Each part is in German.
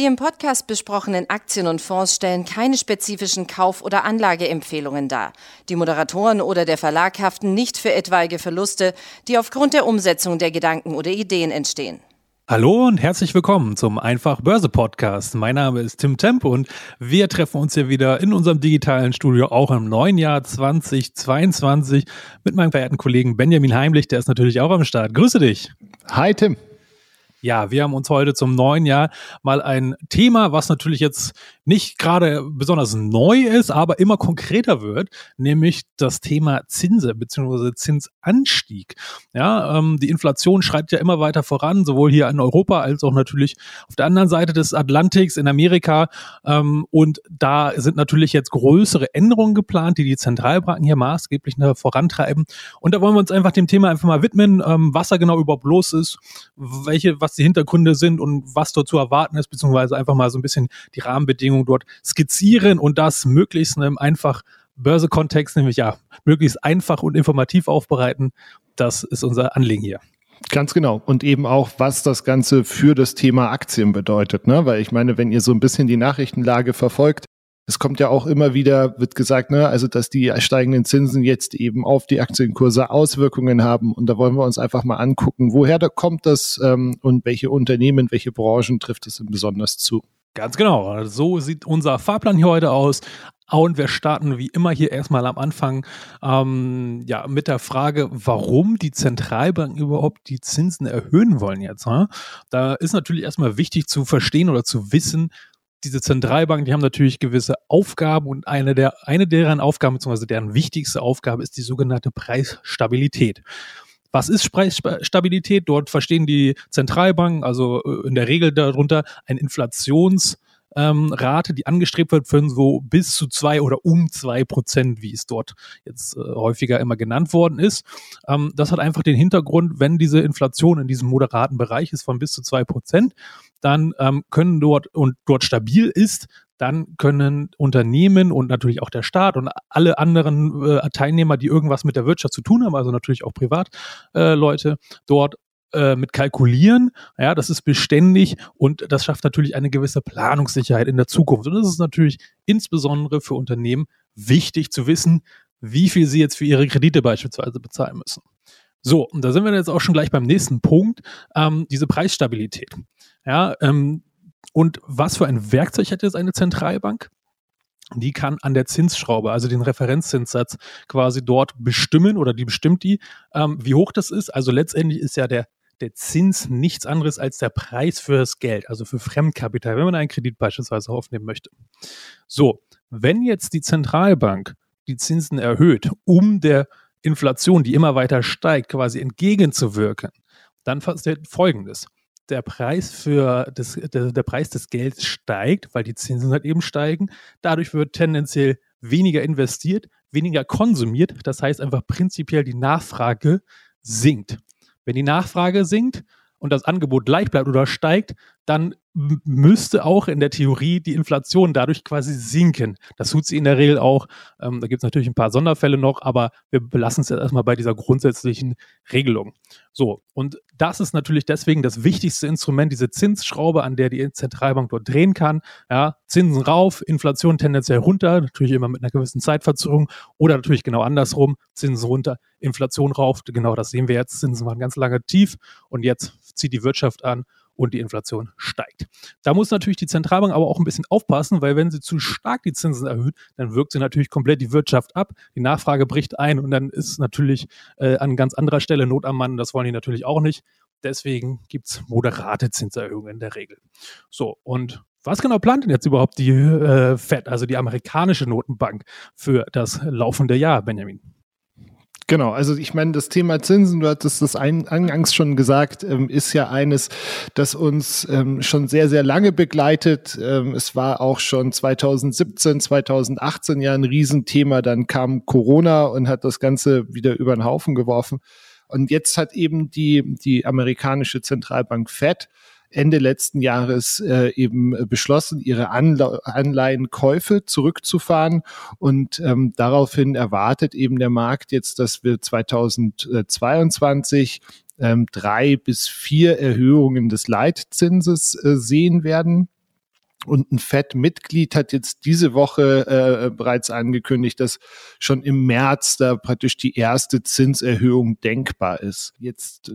Die im Podcast besprochenen Aktien und Fonds stellen keine spezifischen Kauf- oder Anlageempfehlungen dar. Die Moderatoren oder der Verlag haften nicht für etwaige Verluste, die aufgrund der Umsetzung der Gedanken oder Ideen entstehen. Hallo und herzlich willkommen zum Einfach Börse Podcast. Mein Name ist Tim Temp und wir treffen uns hier wieder in unserem digitalen Studio auch im neuen Jahr 2022 mit meinem verehrten Kollegen Benjamin Heimlich, der ist natürlich auch am Start. Grüße dich. Hi Tim. Ja, wir haben uns heute zum neuen Jahr mal ein Thema, was natürlich jetzt nicht gerade besonders neu ist, aber immer konkreter wird, nämlich das Thema Zinse bzw. Zinsanstieg. Ja, ähm, die Inflation schreitet ja immer weiter voran, sowohl hier in Europa als auch natürlich auf der anderen Seite des Atlantiks in Amerika. Ähm, und da sind natürlich jetzt größere Änderungen geplant, die die Zentralbanken hier maßgeblich vorantreiben. Und da wollen wir uns einfach dem Thema einfach mal widmen, ähm, was da genau überhaupt los ist, welche, was die Hintergründe sind und was dort zu erwarten ist, beziehungsweise einfach mal so ein bisschen die Rahmenbedingungen dort skizzieren und das möglichst in einem einfach Börsekontext, nämlich ja, möglichst einfach und informativ aufbereiten. Das ist unser Anliegen hier. Ganz genau. Und eben auch, was das Ganze für das Thema Aktien bedeutet. Ne? Weil ich meine, wenn ihr so ein bisschen die Nachrichtenlage verfolgt, es kommt ja auch immer wieder, wird gesagt, ne, also dass die steigenden Zinsen jetzt eben auf die Aktienkurse Auswirkungen haben. Und da wollen wir uns einfach mal angucken, woher da kommt das ähm, und welche Unternehmen, welche Branchen trifft es besonders zu. Ganz genau. So sieht unser Fahrplan hier heute aus. Und wir starten wie immer hier erstmal am Anfang ähm, ja, mit der Frage, warum die Zentralbanken überhaupt die Zinsen erhöhen wollen jetzt. Ne? Da ist natürlich erstmal wichtig zu verstehen oder zu wissen, diese Zentralbanken, die haben natürlich gewisse Aufgaben und eine der, eine deren Aufgaben, beziehungsweise deren wichtigste Aufgabe ist die sogenannte Preisstabilität. Was ist Preisstabilität? Dort verstehen die Zentralbanken, also äh, in der Regel darunter ein Inflations- ähm, die angestrebt wird, für so bis zu zwei oder um zwei Prozent, wie es dort jetzt äh, häufiger immer genannt worden ist. Ähm, das hat einfach den Hintergrund, wenn diese Inflation in diesem moderaten Bereich ist von bis zu zwei Prozent, dann ähm, können dort und dort stabil ist, dann können Unternehmen und natürlich auch der Staat und alle anderen äh, Teilnehmer, die irgendwas mit der Wirtschaft zu tun haben, also natürlich auch Privatleute, äh, dort äh, mit kalkulieren. Ja, das ist beständig und das schafft natürlich eine gewisse Planungssicherheit in der Zukunft. Und das ist natürlich insbesondere für Unternehmen wichtig zu wissen, wie viel sie jetzt für ihre Kredite beispielsweise bezahlen müssen. So, und da sind wir jetzt auch schon gleich beim nächsten Punkt, ähm, diese Preisstabilität. Ja, ähm, und was für ein Werkzeug hat jetzt eine Zentralbank? Die kann an der Zinsschraube, also den Referenzzinssatz, quasi dort bestimmen oder die bestimmt die, ähm, wie hoch das ist. Also letztendlich ist ja der, der Zins nichts anderes als der Preis für das Geld, also für Fremdkapital, wenn man einen Kredit beispielsweise aufnehmen möchte. So, wenn jetzt die Zentralbank die Zinsen erhöht, um der Inflation, die immer weiter steigt, quasi entgegenzuwirken, dann passiert Folgendes der Preis für das, der, der Preis des Gelds steigt, weil die Zinsen halt eben steigen. Dadurch wird tendenziell weniger investiert, weniger konsumiert. Das heißt einfach prinzipiell die Nachfrage sinkt. Wenn die Nachfrage sinkt und das Angebot gleich bleibt oder steigt, dann müsste auch in der Theorie die Inflation dadurch quasi sinken. Das tut sie in der Regel auch. Ähm, da gibt es natürlich ein paar Sonderfälle noch, aber wir belassen es jetzt erstmal bei dieser grundsätzlichen Regelung. So, und das ist natürlich deswegen das wichtigste Instrument, diese Zinsschraube, an der die Zentralbank dort drehen kann. Ja, Zinsen rauf, Inflation tendenziell runter, natürlich immer mit einer gewissen Zeitverzögerung oder natürlich genau andersrum, Zinsen runter, Inflation rauf. Genau das sehen wir jetzt. Zinsen waren ganz lange tief und jetzt zieht die Wirtschaft an und die Inflation steigt. Da muss natürlich die Zentralbank aber auch ein bisschen aufpassen, weil wenn sie zu stark die Zinsen erhöht, dann wirkt sie natürlich komplett die Wirtschaft ab, die Nachfrage bricht ein und dann ist natürlich äh, an ganz anderer Stelle Not am Mann. Das wollen die natürlich auch nicht. Deswegen gibt es moderate Zinserhöhungen in der Regel. So, und was genau plant denn jetzt überhaupt die äh, Fed, also die amerikanische Notenbank, für das laufende Jahr, Benjamin? Genau, also ich meine, das Thema Zinsen, du hattest das eingangs schon gesagt, ähm, ist ja eines, das uns ähm, schon sehr, sehr lange begleitet. Ähm, es war auch schon 2017, 2018 ja ein Riesenthema. Dann kam Corona und hat das Ganze wieder über den Haufen geworfen. Und jetzt hat eben die, die amerikanische Zentralbank Fed Ende letzten Jahres äh, eben beschlossen, ihre Anle Anleihenkäufe zurückzufahren. Und ähm, daraufhin erwartet eben der Markt jetzt, dass wir 2022 ähm, drei bis vier Erhöhungen des Leitzinses äh, sehen werden. Und ein FED-Mitglied hat jetzt diese Woche äh, bereits angekündigt, dass schon im März da praktisch die erste Zinserhöhung denkbar ist. Jetzt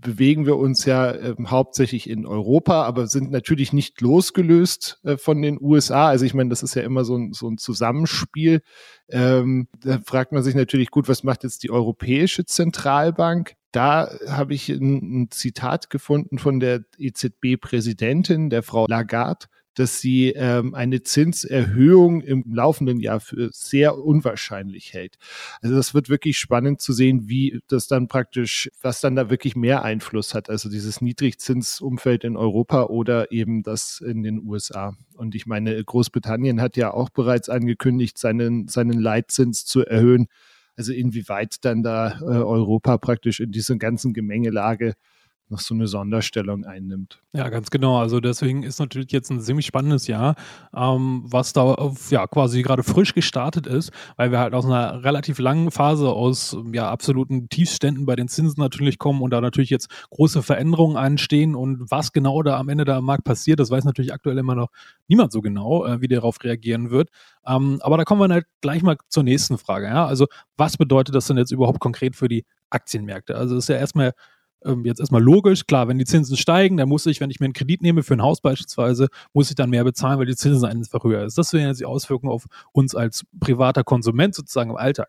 bewegen wir uns ja äh, hauptsächlich in Europa, aber sind natürlich nicht losgelöst äh, von den USA. Also ich meine, das ist ja immer so ein, so ein Zusammenspiel. Ähm, da fragt man sich natürlich gut, was macht jetzt die Europäische Zentralbank? Da habe ich ein, ein Zitat gefunden von der EZB-Präsidentin, der Frau Lagarde dass sie ähm, eine Zinserhöhung im laufenden Jahr für sehr unwahrscheinlich hält. Also das wird wirklich spannend zu sehen, wie das dann praktisch, was dann da wirklich mehr Einfluss hat. Also dieses Niedrigzinsumfeld in Europa oder eben das in den USA. Und ich meine, Großbritannien hat ja auch bereits angekündigt, seinen, seinen Leitzins zu erhöhen. Also inwieweit dann da äh, Europa praktisch in dieser ganzen Gemengelage noch so eine Sonderstellung einnimmt. Ja, ganz genau. Also deswegen ist natürlich jetzt ein ziemlich spannendes Jahr, ähm, was da ja quasi gerade frisch gestartet ist, weil wir halt aus einer relativ langen Phase aus ja absoluten Tiefständen bei den Zinsen natürlich kommen und da natürlich jetzt große Veränderungen anstehen und was genau da am Ende da am Markt passiert, das weiß natürlich aktuell immer noch niemand so genau, äh, wie darauf reagieren wird. Ähm, aber da kommen wir halt gleich mal zur nächsten Frage. Ja? Also was bedeutet das denn jetzt überhaupt konkret für die Aktienmärkte? Also ist ja erstmal ähm, jetzt erstmal logisch, klar, wenn die Zinsen steigen, dann muss ich, wenn ich mir einen Kredit nehme für ein Haus beispielsweise, muss ich dann mehr bezahlen, weil die Zinsen einfach höher ist. Das wären jetzt die Auswirkungen auf uns als privater Konsument sozusagen im Alltag.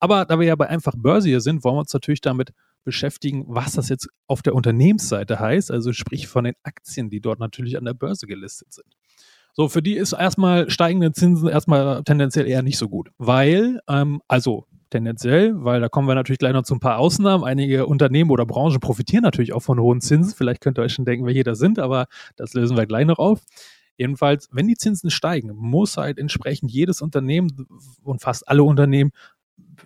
Aber da wir ja bei einfach Börse hier sind, wollen wir uns natürlich damit beschäftigen, was das jetzt auf der Unternehmensseite heißt, also sprich von den Aktien, die dort natürlich an der Börse gelistet sind. So, für die ist erstmal steigende Zinsen erstmal tendenziell eher nicht so gut, weil, ähm, also tendenziell, weil da kommen wir natürlich gleich noch zu ein paar Ausnahmen. Einige Unternehmen oder Branchen profitieren natürlich auch von hohen Zinsen. Vielleicht könnt ihr euch schon denken, welche da sind, aber das lösen wir gleich noch auf. Jedenfalls, wenn die Zinsen steigen, muss halt entsprechend jedes Unternehmen und fast alle Unternehmen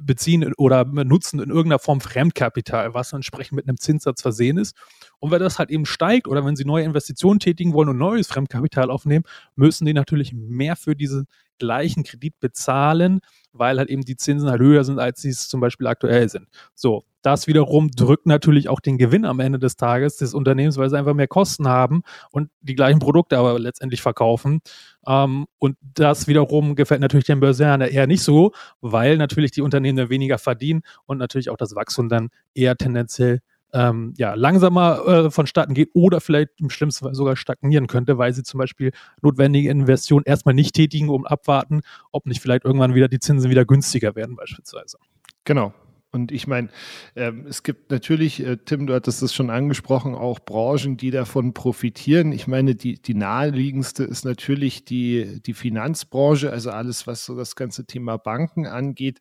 beziehen oder nutzen in irgendeiner Form Fremdkapital, was entsprechend mit einem Zinssatz versehen ist. Und wenn das halt eben steigt oder wenn sie neue Investitionen tätigen wollen und neues Fremdkapital aufnehmen, müssen die natürlich mehr für diesen gleichen Kredit bezahlen, weil halt eben die Zinsen halt höher sind, als sie es zum Beispiel aktuell sind. So, das wiederum drückt natürlich auch den Gewinn am Ende des Tages des Unternehmens, weil sie einfach mehr Kosten haben und die gleichen Produkte aber letztendlich verkaufen. Ähm, und das wiederum gefällt natürlich den Börsianern eher nicht so, weil natürlich die Unternehmen weniger verdienen und natürlich auch das Wachstum dann eher tendenziell ähm, ja, langsamer äh, vonstatten geht oder vielleicht im schlimmsten Fall sogar stagnieren könnte, weil sie zum Beispiel notwendige Investitionen erstmal nicht tätigen, um abwarten, ob nicht vielleicht irgendwann wieder die Zinsen wieder günstiger werden beispielsweise. Genau, und ich meine, ähm, es gibt natürlich, äh, Tim, du hattest es schon angesprochen, auch Branchen, die davon profitieren. Ich meine, die, die naheliegendste ist natürlich die, die Finanzbranche, also alles, was so das ganze Thema Banken angeht.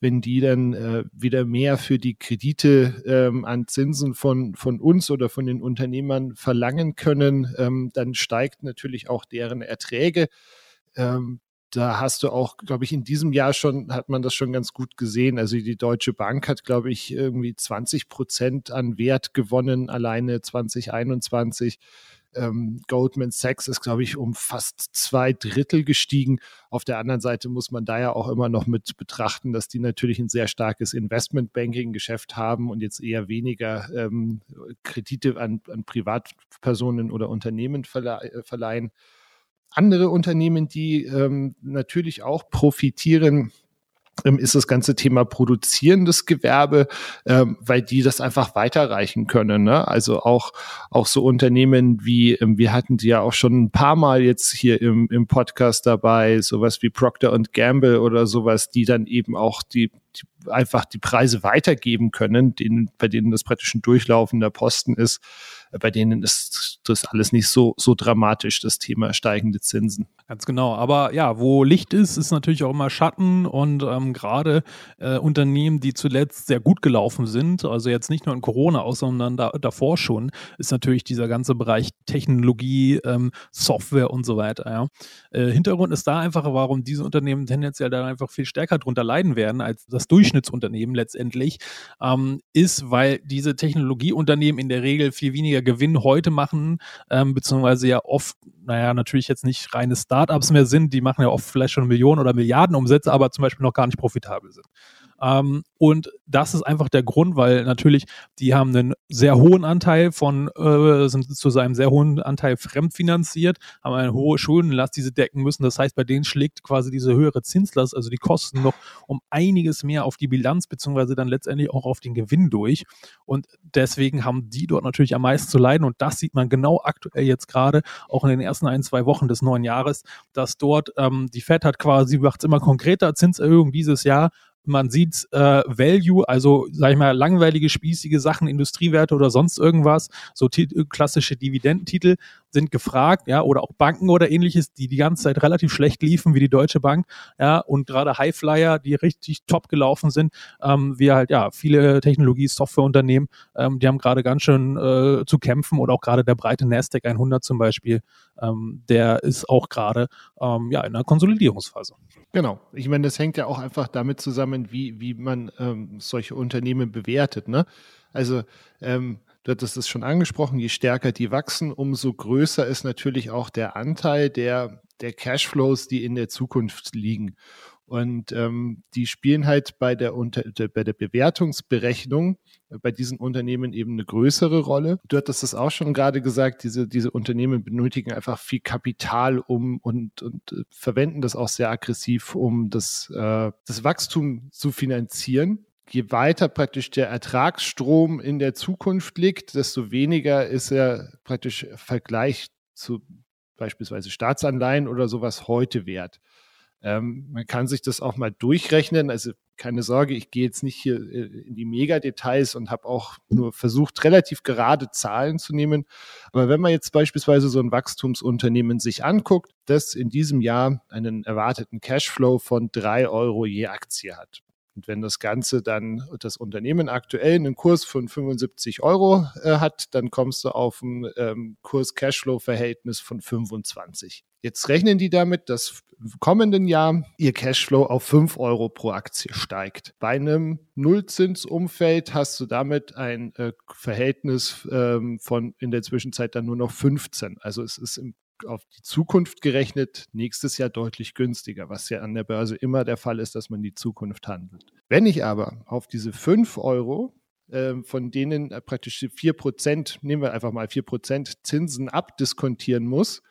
Wenn die dann äh, wieder mehr für die Kredite ähm, an Zinsen von, von uns oder von den Unternehmern verlangen können, ähm, dann steigt natürlich auch deren Erträge. Da hast du auch, glaube ich, in diesem Jahr schon, hat man das schon ganz gut gesehen. Also die Deutsche Bank hat, glaube ich, irgendwie 20 Prozent an Wert gewonnen, alleine 2021. Ähm, Goldman Sachs ist, glaube ich, um fast zwei Drittel gestiegen. Auf der anderen Seite muss man da ja auch immer noch mit betrachten, dass die natürlich ein sehr starkes Investmentbanking-Geschäft haben und jetzt eher weniger ähm, Kredite an, an Privatpersonen oder Unternehmen verle äh, verleihen andere Unternehmen, die ähm, natürlich auch profitieren ähm, ist das ganze Thema produzierendes Gewerbe, ähm, weil die das einfach weiterreichen können. Ne? Also auch, auch so Unternehmen wie, ähm, wir hatten die ja auch schon ein paar Mal jetzt hier im, im Podcast dabei, sowas wie Procter Gamble oder sowas, die dann eben auch die, die einfach die Preise weitergeben können, denen, bei denen das praktisch ein durchlaufender Posten ist bei denen ist das alles nicht so, so dramatisch, das Thema steigende Zinsen. Ganz genau. Aber ja, wo Licht ist, ist natürlich auch immer Schatten und ähm, gerade äh, Unternehmen, die zuletzt sehr gut gelaufen sind, also jetzt nicht nur in Corona aus, sondern da, davor schon, ist natürlich dieser ganze Bereich Technologie, ähm, Software und so weiter. Ja. Äh, Hintergrund ist da einfach, warum diese Unternehmen tendenziell dann einfach viel stärker darunter leiden werden als das Durchschnittsunternehmen letztendlich, ähm, ist, weil diese Technologieunternehmen in der Regel viel weniger Gewinn heute machen, ähm, beziehungsweise ja oft, naja, natürlich jetzt nicht reine Startups mehr sind, die machen ja oft vielleicht schon Millionen oder Milliarden Umsätze, aber zum Beispiel noch gar nicht profitabel sind. Ähm, und das ist einfach der Grund, weil natürlich die haben einen sehr hohen Anteil von, äh, sind zu seinem sehr hohen Anteil fremdfinanziert, haben eine hohe Schuldenlast, die sie decken müssen. Das heißt, bei denen schlägt quasi diese höhere Zinslast, also die Kosten noch um einiges mehr auf die Bilanz, beziehungsweise dann letztendlich auch auf den Gewinn durch. Und deswegen haben die dort natürlich am meisten zu leiden. Und das sieht man genau aktuell jetzt gerade, auch in den ersten ein, zwei Wochen des neuen Jahres, dass dort ähm, die Fed hat quasi, macht es immer konkreter, Zinserhöhung dieses Jahr man sieht äh, Value, also sag ich mal langweilige, spießige Sachen, Industriewerte oder sonst irgendwas, so klassische Dividendentitel sind gefragt, ja, oder auch Banken oder ähnliches, die die ganze Zeit relativ schlecht liefen, wie die Deutsche Bank, ja, und gerade Highflyer, die richtig top gelaufen sind, ähm, wie halt, ja, viele Technologie-, Softwareunternehmen, ähm, die haben gerade ganz schön äh, zu kämpfen oder auch gerade der breite Nasdaq 100 zum Beispiel, ähm, der ist auch gerade, ähm, ja, in einer Konsolidierungsphase. Genau. Ich meine, das hängt ja auch einfach damit zusammen, wie, wie man ähm, solche Unternehmen bewertet, ne? Also, ähm, Du hattest es schon angesprochen, je stärker die wachsen, umso größer ist natürlich auch der Anteil der, der Cashflows, die in der Zukunft liegen. Und ähm, die spielen halt bei der, unter, bei der Bewertungsberechnung äh, bei diesen Unternehmen eben eine größere Rolle. Du hattest es auch schon gerade gesagt, diese, diese Unternehmen benötigen einfach viel Kapital um und, und äh, verwenden das auch sehr aggressiv, um das, äh, das Wachstum zu finanzieren je weiter praktisch der Ertragsstrom in der Zukunft liegt, desto weniger ist er praktisch Vergleich zu beispielsweise Staatsanleihen oder sowas heute wert. Ähm, man kann sich das auch mal durchrechnen. Also keine Sorge, ich gehe jetzt nicht hier äh, in die Mega-Details und habe auch nur versucht, relativ gerade Zahlen zu nehmen. Aber wenn man jetzt beispielsweise so ein Wachstumsunternehmen sich anguckt, das in diesem Jahr einen erwarteten Cashflow von drei Euro je Aktie hat, und wenn das Ganze dann, das Unternehmen aktuell einen Kurs von 75 Euro äh, hat, dann kommst du auf ein ähm, Kurs-Cashflow-Verhältnis von 25. Jetzt rechnen die damit, dass im kommenden Jahr ihr Cashflow auf 5 Euro pro Aktie steigt. Bei einem Nullzinsumfeld hast du damit ein äh, Verhältnis ähm, von in der Zwischenzeit dann nur noch 15. Also es ist im auf die Zukunft gerechnet nächstes Jahr deutlich günstiger, was ja an der Börse immer der Fall ist, dass man die Zukunft handelt. Wenn ich aber auf diese 5 Euro, äh, von denen äh, praktisch 4 Prozent, nehmen wir einfach mal 4 Prozent Zinsen abdiskontieren muss,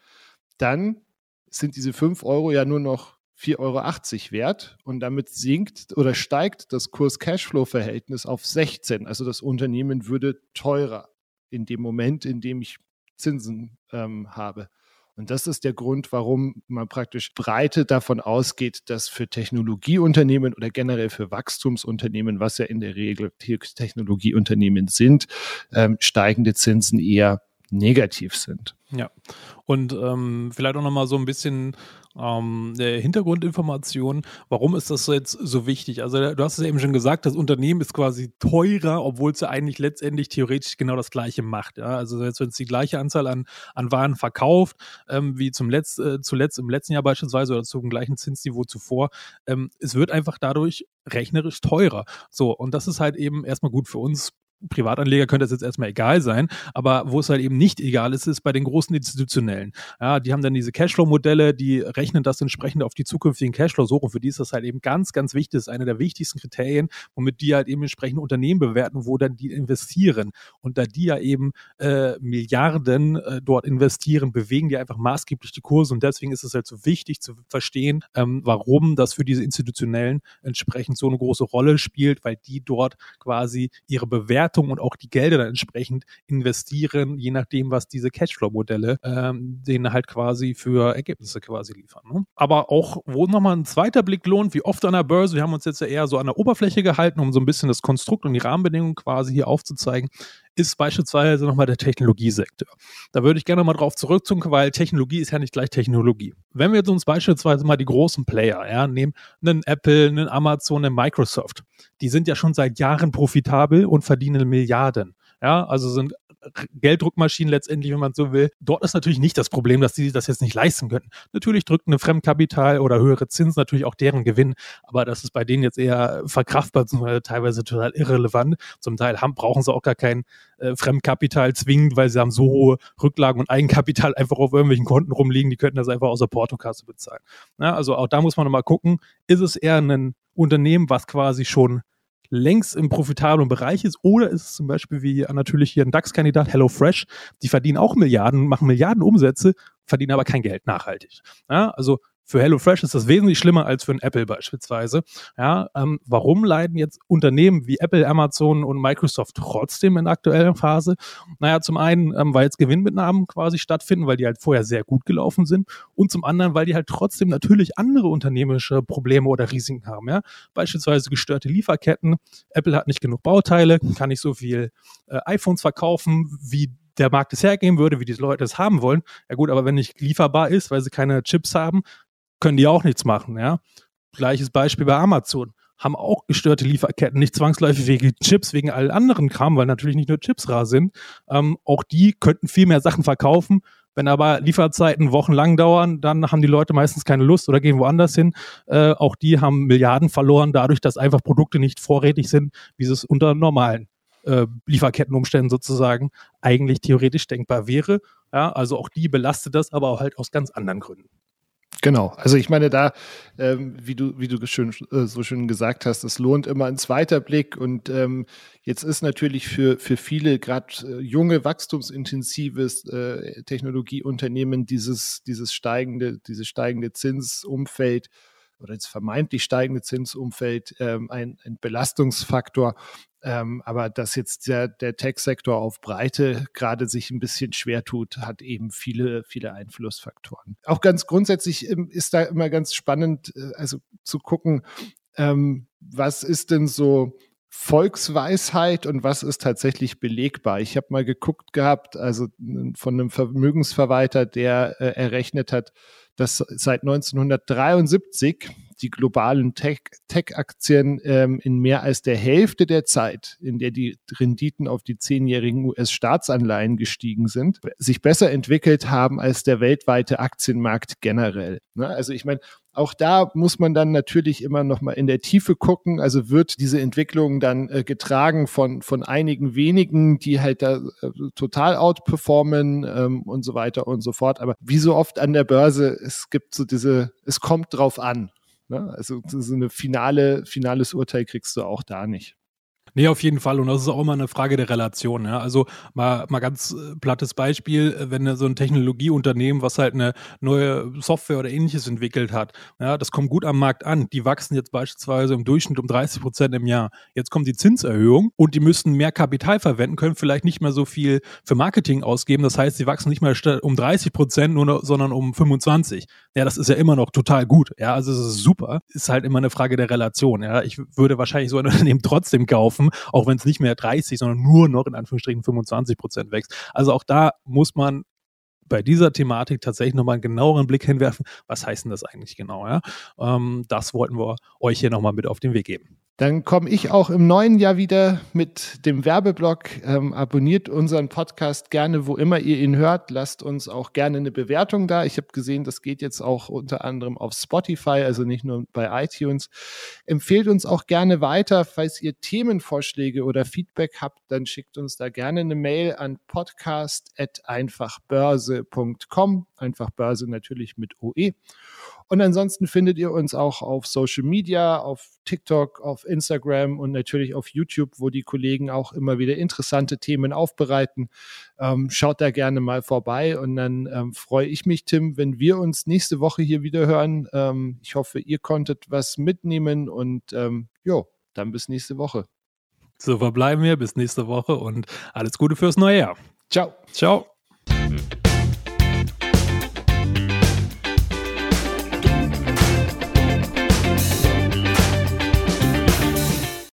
dann sind diese 5 Euro ja nur noch 4,80 Euro wert und damit sinkt oder steigt das Kurs-Cashflow-Verhältnis auf 16. Also das Unternehmen würde teurer in dem Moment, in dem ich Zinsen ähm, habe. Und das ist der Grund, warum man praktisch breite davon ausgeht, dass für Technologieunternehmen oder generell für Wachstumsunternehmen, was ja in der Regel Technologieunternehmen sind, ähm, steigende Zinsen eher negativ sind. Ja, und ähm, vielleicht auch nochmal so ein bisschen ähm, Hintergrundinformation. Warum ist das jetzt so wichtig? Also du hast es eben schon gesagt, das Unternehmen ist quasi teurer, obwohl es ja eigentlich letztendlich theoretisch genau das Gleiche macht. Ja? Also jetzt, wenn es die gleiche Anzahl an, an Waren verkauft, ähm, wie zum Letz, äh, zuletzt im letzten Jahr beispielsweise oder zum gleichen Zinsniveau zuvor, ähm, es wird einfach dadurch rechnerisch teurer. So, und das ist halt eben erstmal gut für uns Privatanleger könnte das jetzt erstmal egal sein, aber wo es halt eben nicht egal ist, ist bei den großen Institutionellen. Ja, die haben dann diese Cashflow-Modelle, die rechnen das entsprechend auf die zukünftigen Cashflows hoch und für die ist das halt eben ganz, ganz wichtig. Das ist eine der wichtigsten Kriterien, womit die halt eben entsprechend Unternehmen bewerten, wo dann die investieren. Und da die ja eben äh, Milliarden äh, dort investieren, bewegen die einfach maßgeblich die Kurse und deswegen ist es halt so wichtig zu verstehen, ähm, warum das für diese Institutionellen entsprechend so eine große Rolle spielt, weil die dort quasi ihre Bewertung Bewertung und auch die Gelder dann entsprechend investieren, je nachdem, was diese Cashflow-Modelle ähm, denen halt quasi für Ergebnisse quasi liefern. Ne? Aber auch, wo nochmal ein zweiter Blick lohnt, wie oft an der Börse, wir haben uns jetzt ja eher so an der Oberfläche gehalten, um so ein bisschen das Konstrukt und die Rahmenbedingungen quasi hier aufzuzeigen, ist beispielsweise nochmal der Technologiesektor. Da würde ich gerne mal drauf zurückzukommen, weil Technologie ist ja nicht gleich Technologie. Wenn wir jetzt uns beispielsweise mal die großen Player ja, nehmen, einen Apple, einen Amazon, einen Microsoft, die sind ja schon seit Jahren profitabel und verdienen Milliarden. Ja, also sind Gelddruckmaschinen letztendlich, wenn man so will. Dort ist natürlich nicht das Problem, dass sie das jetzt nicht leisten könnten. Natürlich drückt eine Fremdkapital oder höhere Zinsen natürlich auch deren Gewinn, aber das ist bei denen jetzt eher verkraftbar, teilweise total irrelevant. Zum Teil haben, brauchen sie auch gar kein äh, Fremdkapital zwingend, weil sie haben so hohe Rücklagen und Eigenkapital einfach auf irgendwelchen Konten rumliegen, die könnten das einfach aus der Portokasse bezahlen. Ja, also auch da muss man nochmal gucken, ist es eher ein Unternehmen, was quasi schon längst im profitablen Bereich ist, oder ist es zum Beispiel wie natürlich hier ein DAX-Kandidat HelloFresh, die verdienen auch Milliarden, machen Milliarden Umsätze, verdienen aber kein Geld nachhaltig. Ja, also für HelloFresh ist das wesentlich schlimmer als für ein Apple beispielsweise. Ja, ähm, warum leiden jetzt Unternehmen wie Apple, Amazon und Microsoft trotzdem in der aktuellen Phase? Naja, zum einen, ähm, weil jetzt Gewinnmitnahmen quasi stattfinden, weil die halt vorher sehr gut gelaufen sind und zum anderen, weil die halt trotzdem natürlich andere unternehmerische Probleme oder Risiken haben. Ja? Beispielsweise gestörte Lieferketten. Apple hat nicht genug Bauteile, kann nicht so viel äh, iPhones verkaufen, wie der Markt es hergeben würde, wie die Leute es haben wollen. Ja gut, aber wenn nicht lieferbar ist, weil sie keine Chips haben, können die auch nichts machen, ja. Gleiches Beispiel bei Amazon. Haben auch gestörte Lieferketten, nicht zwangsläufig wegen Chips, wegen allen anderen Kram, weil natürlich nicht nur Chips rar sind. Ähm, auch die könnten viel mehr Sachen verkaufen. Wenn aber Lieferzeiten wochenlang dauern, dann haben die Leute meistens keine Lust oder gehen woanders hin. Äh, auch die haben Milliarden verloren, dadurch, dass einfach Produkte nicht vorrätig sind, wie es unter normalen äh, Lieferkettenumständen sozusagen eigentlich theoretisch denkbar wäre. Ja, also auch die belastet das, aber auch halt aus ganz anderen Gründen. Genau, also ich meine, da, ähm, wie du, wie du schön, äh, so schön gesagt hast, es lohnt immer ein zweiter Blick. Und ähm, jetzt ist natürlich für, für viele, gerade äh, junge, wachstumsintensives äh, Technologieunternehmen, dieses, dieses steigende, dieses steigende Zinsumfeld oder das vermeintlich steigende Zinsumfeld ähm, ein, ein Belastungsfaktor. Ähm, aber dass jetzt der, der Tech-Sektor auf Breite gerade sich ein bisschen schwer tut, hat eben viele, viele Einflussfaktoren. Auch ganz grundsätzlich ähm, ist da immer ganz spannend, äh, also zu gucken, ähm, was ist denn so Volksweisheit und was ist tatsächlich belegbar. Ich habe mal geguckt gehabt, also von einem Vermögensverwalter, der äh, errechnet hat, dass seit 1973 die globalen Tech-Aktien Tech ähm, in mehr als der Hälfte der Zeit, in der die Renditen auf die zehnjährigen US-Staatsanleihen gestiegen sind, sich besser entwickelt haben als der weltweite Aktienmarkt generell. Ne? Also ich meine, auch da muss man dann natürlich immer noch mal in der Tiefe gucken. Also wird diese Entwicklung dann äh, getragen von, von einigen wenigen, die halt da äh, total outperformen ähm, und so weiter und so fort. Aber wie so oft an der Börse, es gibt so diese, es kommt drauf an. Ne? Also so eine finale, finales Urteil kriegst du auch da nicht. Nee, auf jeden Fall. Und das ist auch immer eine Frage der Relation. Ja? Also mal, mal ganz äh, plattes Beispiel, äh, wenn so ein Technologieunternehmen, was halt eine neue Software oder ähnliches entwickelt hat, ja, das kommt gut am Markt an. Die wachsen jetzt beispielsweise im Durchschnitt um 30 Prozent im Jahr. Jetzt kommt die Zinserhöhung und die müssen mehr Kapital verwenden, können vielleicht nicht mehr so viel für Marketing ausgeben. Das heißt, sie wachsen nicht mehr um 30 Prozent, sondern um 25. Ja, das ist ja immer noch total gut. Ja, also es ist super. Ist halt immer eine Frage der Relation. Ja, ich würde wahrscheinlich so ein Unternehmen trotzdem kaufen schaffen, auch wenn es nicht mehr 30, sondern nur noch in Anführungsstrichen 25 Prozent wächst. Also auch da muss man bei dieser Thematik tatsächlich nochmal einen genaueren Blick hinwerfen. Was heißt denn das eigentlich genau? Ja? Ähm, das wollten wir euch hier nochmal mit auf den Weg geben. Dann komme ich auch im neuen Jahr wieder mit dem Werbeblock. Ähm, abonniert unseren Podcast gerne, wo immer ihr ihn hört. Lasst uns auch gerne eine Bewertung da. Ich habe gesehen, das geht jetzt auch unter anderem auf Spotify, also nicht nur bei iTunes. Empfehlt uns auch gerne weiter. Falls ihr Themenvorschläge oder Feedback habt, dann schickt uns da gerne eine Mail an podcast.einfachbörse.com. Einfach Börse natürlich mit OE. Und ansonsten findet ihr uns auch auf Social Media, auf TikTok, auf Instagram und natürlich auf YouTube, wo die Kollegen auch immer wieder interessante Themen aufbereiten. Ähm, schaut da gerne mal vorbei und dann ähm, freue ich mich, Tim, wenn wir uns nächste Woche hier wieder hören. Ähm, ich hoffe, ihr konntet was mitnehmen und ähm, jo, dann bis nächste Woche. So verbleiben wir bis nächste Woche und alles Gute fürs neue Jahr. Ciao. Ciao.